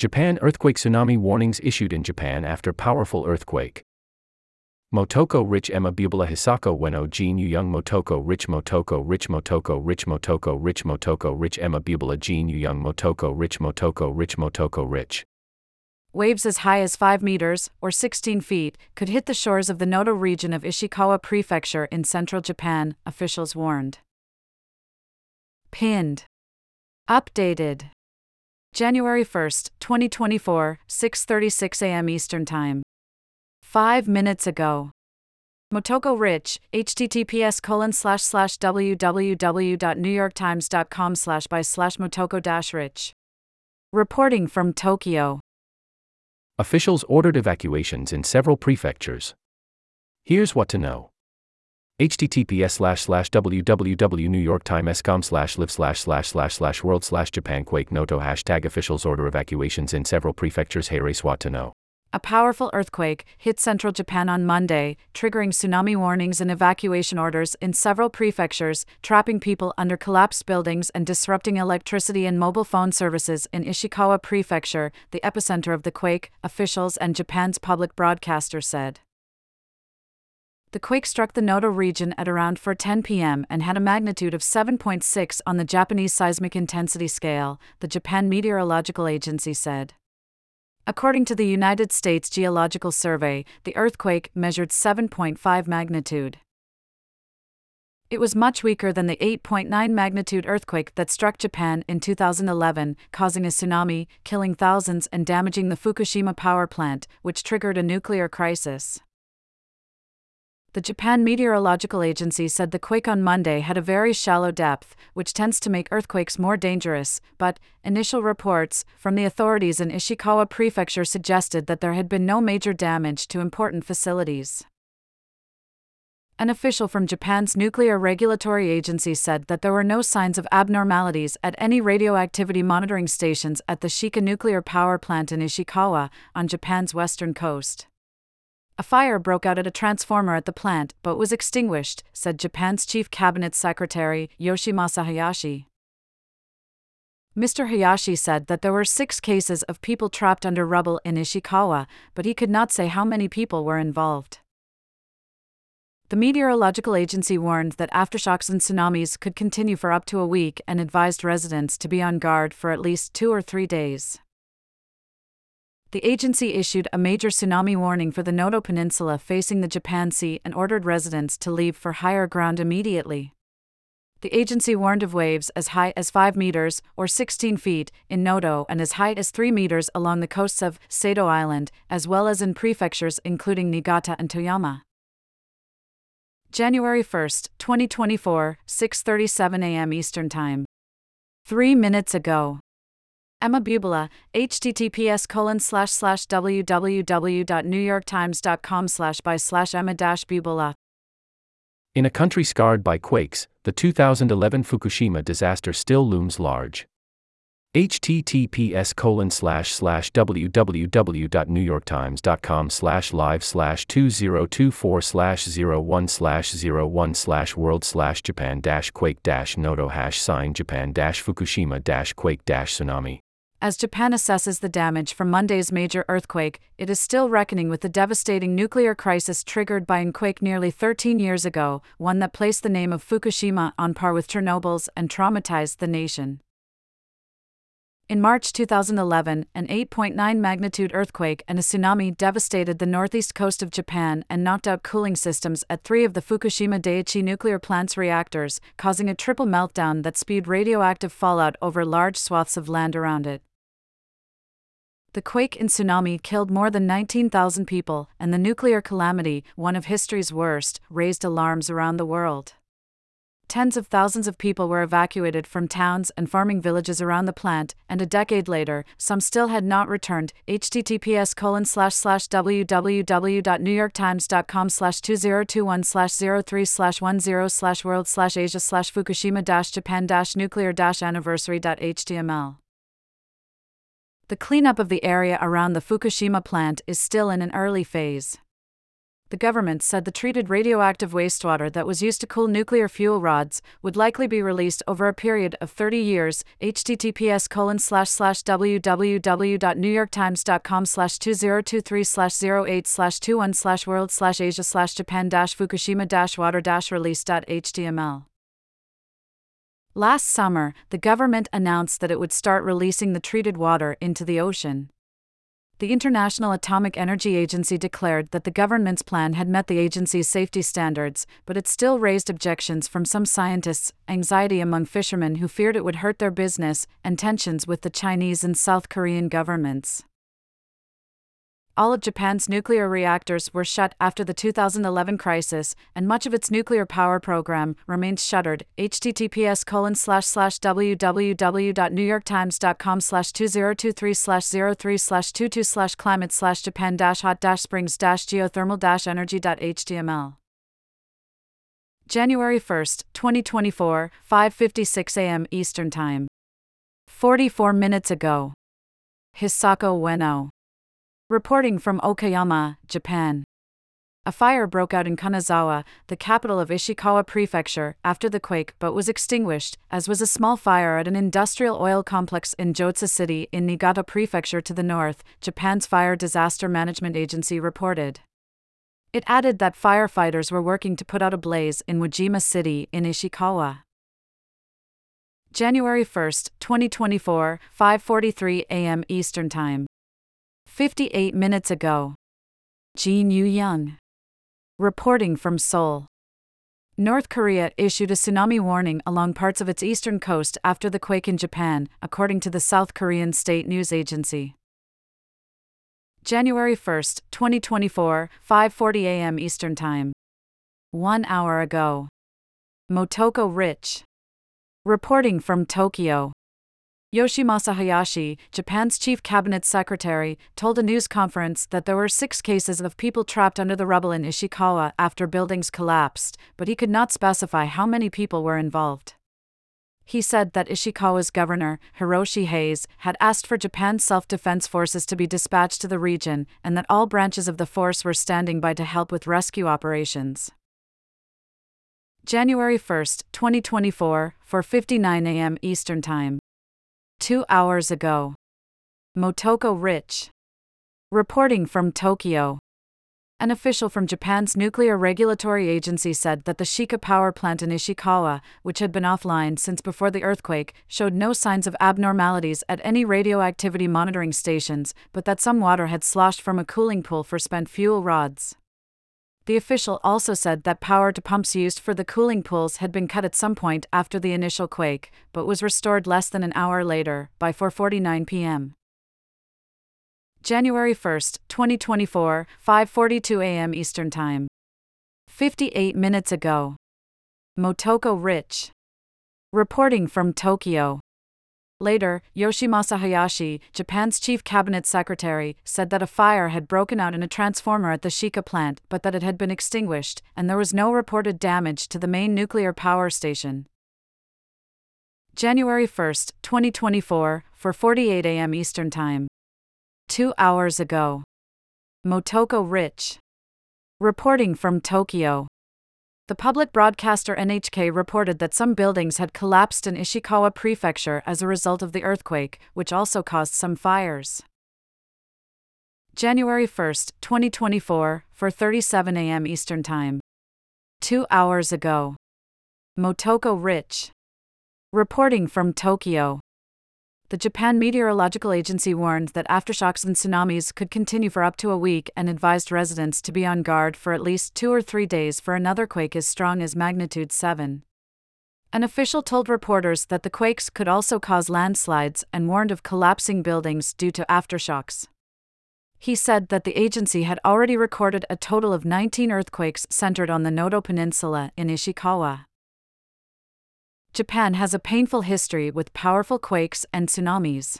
Japan earthquake tsunami warnings issued in Japan after powerful earthquake. Motoko Rich Emma Bubola Hisako Ueno Jin Yu Young Motoko Rich Motoko Rich Motoko Rich Motoko Rich Motoko Rich Emma Bubola Jin Yu Young Motoko Rich Motoko Rich Motoko Rich. Waves as high as 5 meters, or 16 feet, could hit the shores of the Noto region of Ishikawa Prefecture in central Japan, officials warned. Pinned. Updated. January 1, 2024, 6:36 a.m. Eastern Time. 5 minutes ago. Motoko Rich, https colon slash slash www.newyorktimes.com slash by slash motoko dash rich. Reporting from Tokyo. Officials ordered evacuations in several prefectures. Here's what to know. Https slash slash www.newyorktimes.com slash live slash slash slash slash world slash Japan quake noto hashtag officials order evacuations in several prefectures what to know. A powerful earthquake hit central Japan on Monday, triggering tsunami warnings and evacuation orders in several prefectures, trapping people under collapsed buildings and disrupting electricity and mobile phone services in Ishikawa Prefecture, the epicenter of the quake, officials and Japan's public broadcaster said. The quake struck the Noto region at around 4:10 p.m. and had a magnitude of 7.6 on the Japanese seismic intensity scale, the Japan Meteorological Agency said. According to the United States Geological Survey, the earthquake measured 7.5 magnitude. It was much weaker than the 8.9 magnitude earthquake that struck Japan in 2011, causing a tsunami, killing thousands, and damaging the Fukushima power plant, which triggered a nuclear crisis. The Japan Meteorological Agency said the quake on Monday had a very shallow depth, which tends to make earthquakes more dangerous, but initial reports from the authorities in Ishikawa Prefecture suggested that there had been no major damage to important facilities. An official from Japan's Nuclear Regulatory Agency said that there were no signs of abnormalities at any radioactivity monitoring stations at the Shika nuclear power plant in Ishikawa, on Japan's western coast. A fire broke out at a transformer at the plant but was extinguished, said Japan's Chief Cabinet Secretary Yoshimasa Hayashi. Mr. Hayashi said that there were six cases of people trapped under rubble in Ishikawa, but he could not say how many people were involved. The meteorological agency warned that aftershocks and tsunamis could continue for up to a week and advised residents to be on guard for at least two or three days the agency issued a major tsunami warning for the Noto Peninsula facing the Japan Sea and ordered residents to leave for higher ground immediately. The agency warned of waves as high as 5 meters, or 16 feet, in Noto and as high as 3 meters along the coasts of Sado Island, as well as in prefectures including Niigata and Toyama. January 1, 2024, 6:37 a.m. Eastern Time. 3 minutes ago. Emma Bubola, https colon slash slash www.newyorktimes.com slash by slash Emma dash Bubola. In a country scarred by quakes, the 2011 Fukushima disaster still looms large. https colon slash slash www.newyorktimes.com slash live slash 2024 slash 01 slash 01 slash world slash japan dash quake dash noto hash sign japan dash fukushima dash quake dash tsunami as Japan assesses the damage from Monday's major earthquake, it is still reckoning with the devastating nuclear crisis triggered by an quake nearly 13 years ago, one that placed the name of Fukushima on par with Chernobyl's and traumatized the nation. In March 2011, an 8.9 magnitude earthquake and a tsunami devastated the northeast coast of Japan and knocked out cooling systems at three of the Fukushima Daiichi nuclear plant's reactors, causing a triple meltdown that spewed radioactive fallout over large swaths of land around it. The quake and tsunami killed more than 19,000 people, and the nuclear calamity, one of history's worst, raised alarms around the world. Tens of thousands of people were evacuated from towns and farming villages around the plant, and a decade later, some still had not returned. https colon slash slash www.newyorktimes.com slash 2021 slash 03 slash 10 slash world slash asia slash fukushima dash japan dash nuclear dash anniversary.html the cleanup of the area around the Fukushima plant is still in an early phase. the government said the treated radioactive wastewater that was used to cool nuclear fuel rods would likely be released over a period of 30 years. https www.newyorktimes.com slash 2023 slash 08 slash 21 slash world asia japan fukushima water release.html. Last summer, the government announced that it would start releasing the treated water into the ocean. The International Atomic Energy Agency declared that the government's plan had met the agency's safety standards, but it still raised objections from some scientists, anxiety among fishermen who feared it would hurt their business, and tensions with the Chinese and South Korean governments all of Japan's nuclear reactors were shut after the 2011 crisis, and much of its nuclear power program remains shuttered. https colon slash slash www.newyorktimes.com slash 2023 slash 03 slash 22 slash climate slash Japan dash hot dash springs dash geothermal dash energy.html. January 1, 2024, 5:56 a.m. Eastern Time. 44 minutes ago. Hisako Ueno. Reporting from Okayama, Japan. A fire broke out in Kanazawa, the capital of Ishikawa Prefecture, after the quake but was extinguished, as was a small fire at an industrial oil complex in Joetsu City in Niigata Prefecture to the north, Japan's Fire Disaster Management Agency reported. It added that firefighters were working to put out a blaze in Wajima City in Ishikawa. January 1, 2024, 5:43 a.m. Eastern Time. 58 minutes ago. Jin Yu Young. Reporting from Seoul. North Korea issued a tsunami warning along parts of its eastern coast after the quake in Japan, according to the South Korean state news agency. January 1, 2024, 5:40 a.m. Eastern Time. 1 hour ago. Motoko Rich. Reporting from Tokyo. Yoshimasa Hayashi, Japan's chief cabinet secretary, told a news conference that there were six cases of people trapped under the rubble in Ishikawa after buildings collapsed, but he could not specify how many people were involved. He said that Ishikawa's governor, Hiroshi Hase, had asked for Japan's self defense forces to be dispatched to the region and that all branches of the force were standing by to help with rescue operations. January 1, 2024, 4:59 a.m. Eastern Time. Two hours ago. Motoko Rich. Reporting from Tokyo. An official from Japan's nuclear regulatory agency said that the Shika power plant in Ishikawa, which had been offline since before the earthquake, showed no signs of abnormalities at any radioactivity monitoring stations, but that some water had sloshed from a cooling pool for spent fuel rods. The official also said that power to pumps used for the cooling pools had been cut at some point after the initial quake, but was restored less than an hour later, by 4:49 p.m. January 1, 2024, 5:42 a.m. Eastern Time. 58 minutes ago. Motoko Rich. Reporting from Tokyo. Later, Yoshimasa Hayashi, Japan's chief cabinet secretary, said that a fire had broken out in a transformer at the Shika plant but that it had been extinguished, and there was no reported damage to the main nuclear power station. January 1, 2024, for 48 a.m. Eastern Time. 2 hours ago. Motoko Rich. Reporting from Tokyo. The public broadcaster NHK reported that some buildings had collapsed in Ishikawa Prefecture as a result of the earthquake, which also caused some fires. January 1, 2024, 4:37 a.m. Eastern Time. 2 hours ago. Motoko Rich. Reporting from Tokyo the Japan Meteorological Agency warned that aftershocks and tsunamis could continue for up to a week and advised residents to be on guard for at least two or three days for another quake as strong as magnitude 7. An official told reporters that the quakes could also cause landslides and warned of collapsing buildings due to aftershocks. He said that the agency had already recorded a total of 19 earthquakes centered on the Noto Peninsula in Ishikawa. Japan has a painful history with powerful quakes and tsunamis.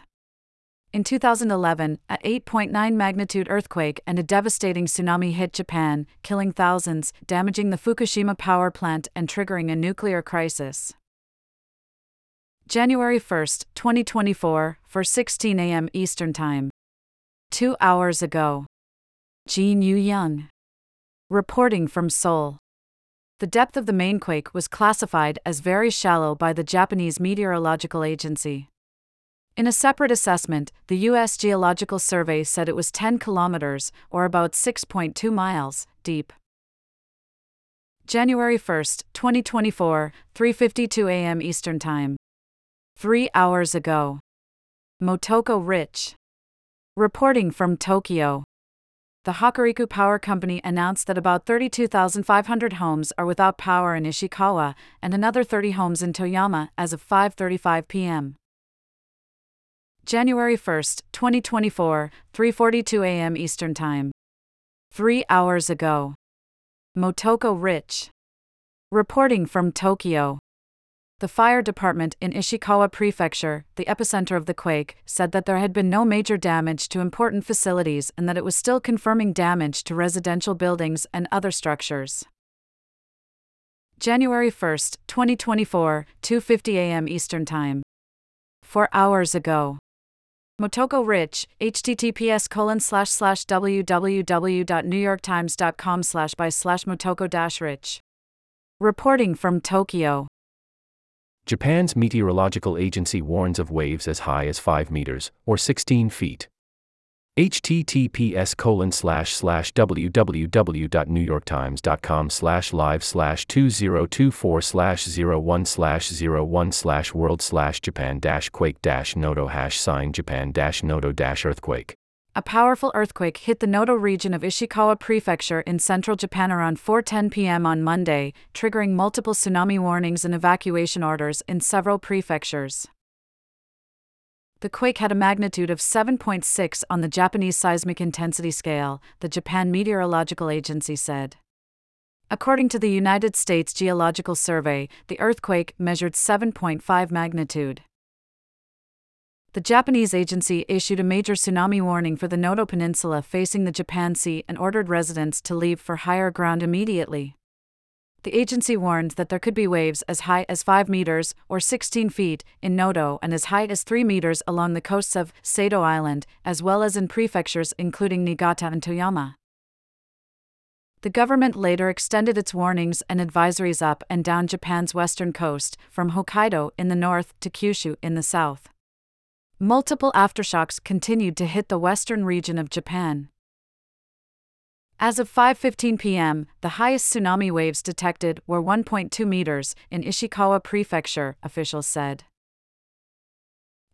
In 2011, a 8.9 magnitude earthquake and a devastating tsunami hit Japan, killing thousands, damaging the Fukushima power plant, and triggering a nuclear crisis. January 1, 2024, for 16 a.m. Eastern Time. Two hours ago. Jin Yu Young. Reporting from Seoul. The depth of the main quake was classified as very shallow by the Japanese Meteorological Agency. In a separate assessment, the U.S. Geological Survey said it was 10 kilometers, or about 6.2 miles, deep. January 1, 2024, 3:52 a.m. Eastern Time. 3 hours ago. Motoko Rich. Reporting from Tokyo. The Hokuriku Power Company announced that about 32,500 homes are without power in Ishikawa and another 30 homes in Toyama as of 5:35 p.m. January 1, 2024, 3:42 a.m. Eastern Time. 3 hours ago. Motoko Rich. Reporting from Tokyo. The fire department in Ishikawa Prefecture, the epicenter of the quake, said that there had been no major damage to important facilities and that it was still confirming damage to residential buildings and other structures. January 1, 2024, 2:50 a.m. Eastern Time. 4 hours ago. Motoko Rich, https colon slash slash www.newyorktimes.com slash by slash motoko rich. Reporting from Tokyo. Japan's meteorological agency warns of waves as high as 5 meters, or 16 feet. https colon slash slash www.newyorktimes.com slash live slash 2024 slash 01 slash 01 slash world slash japan dash quake dash noto hash sign japan dash noto dash earthquake. A powerful earthquake hit the Noto region of Ishikawa Prefecture in central Japan around 4:10 p.m. on Monday, triggering multiple tsunami warnings and evacuation orders in several prefectures. The quake had a magnitude of 7.6 on the Japanese seismic intensity scale, the Japan Meteorological Agency said. According to the United States Geological Survey, the earthquake measured 7.5 magnitude. The Japanese agency issued a major tsunami warning for the Noto Peninsula facing the Japan Sea and ordered residents to leave for higher ground immediately. The agency warned that there could be waves as high as 5 meters, or 16 feet, in Noto and as high as 3 meters along the coasts of Sado Island, as well as in prefectures including Niigata and Toyama. The government later extended its warnings and advisories up and down Japan's western coast, from Hokkaido in the north to Kyushu in the south. Multiple aftershocks continued to hit the western region of Japan. As of 5:15 p.m., the highest tsunami waves detected were 1.2 meters in Ishikawa Prefecture, officials said.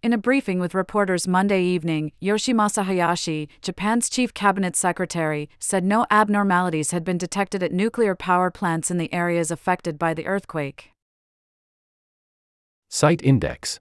In a briefing with reporters Monday evening, Yoshimasa Hayashi, Japan's chief cabinet secretary, said no abnormalities had been detected at nuclear power plants in the areas affected by the earthquake. Site Index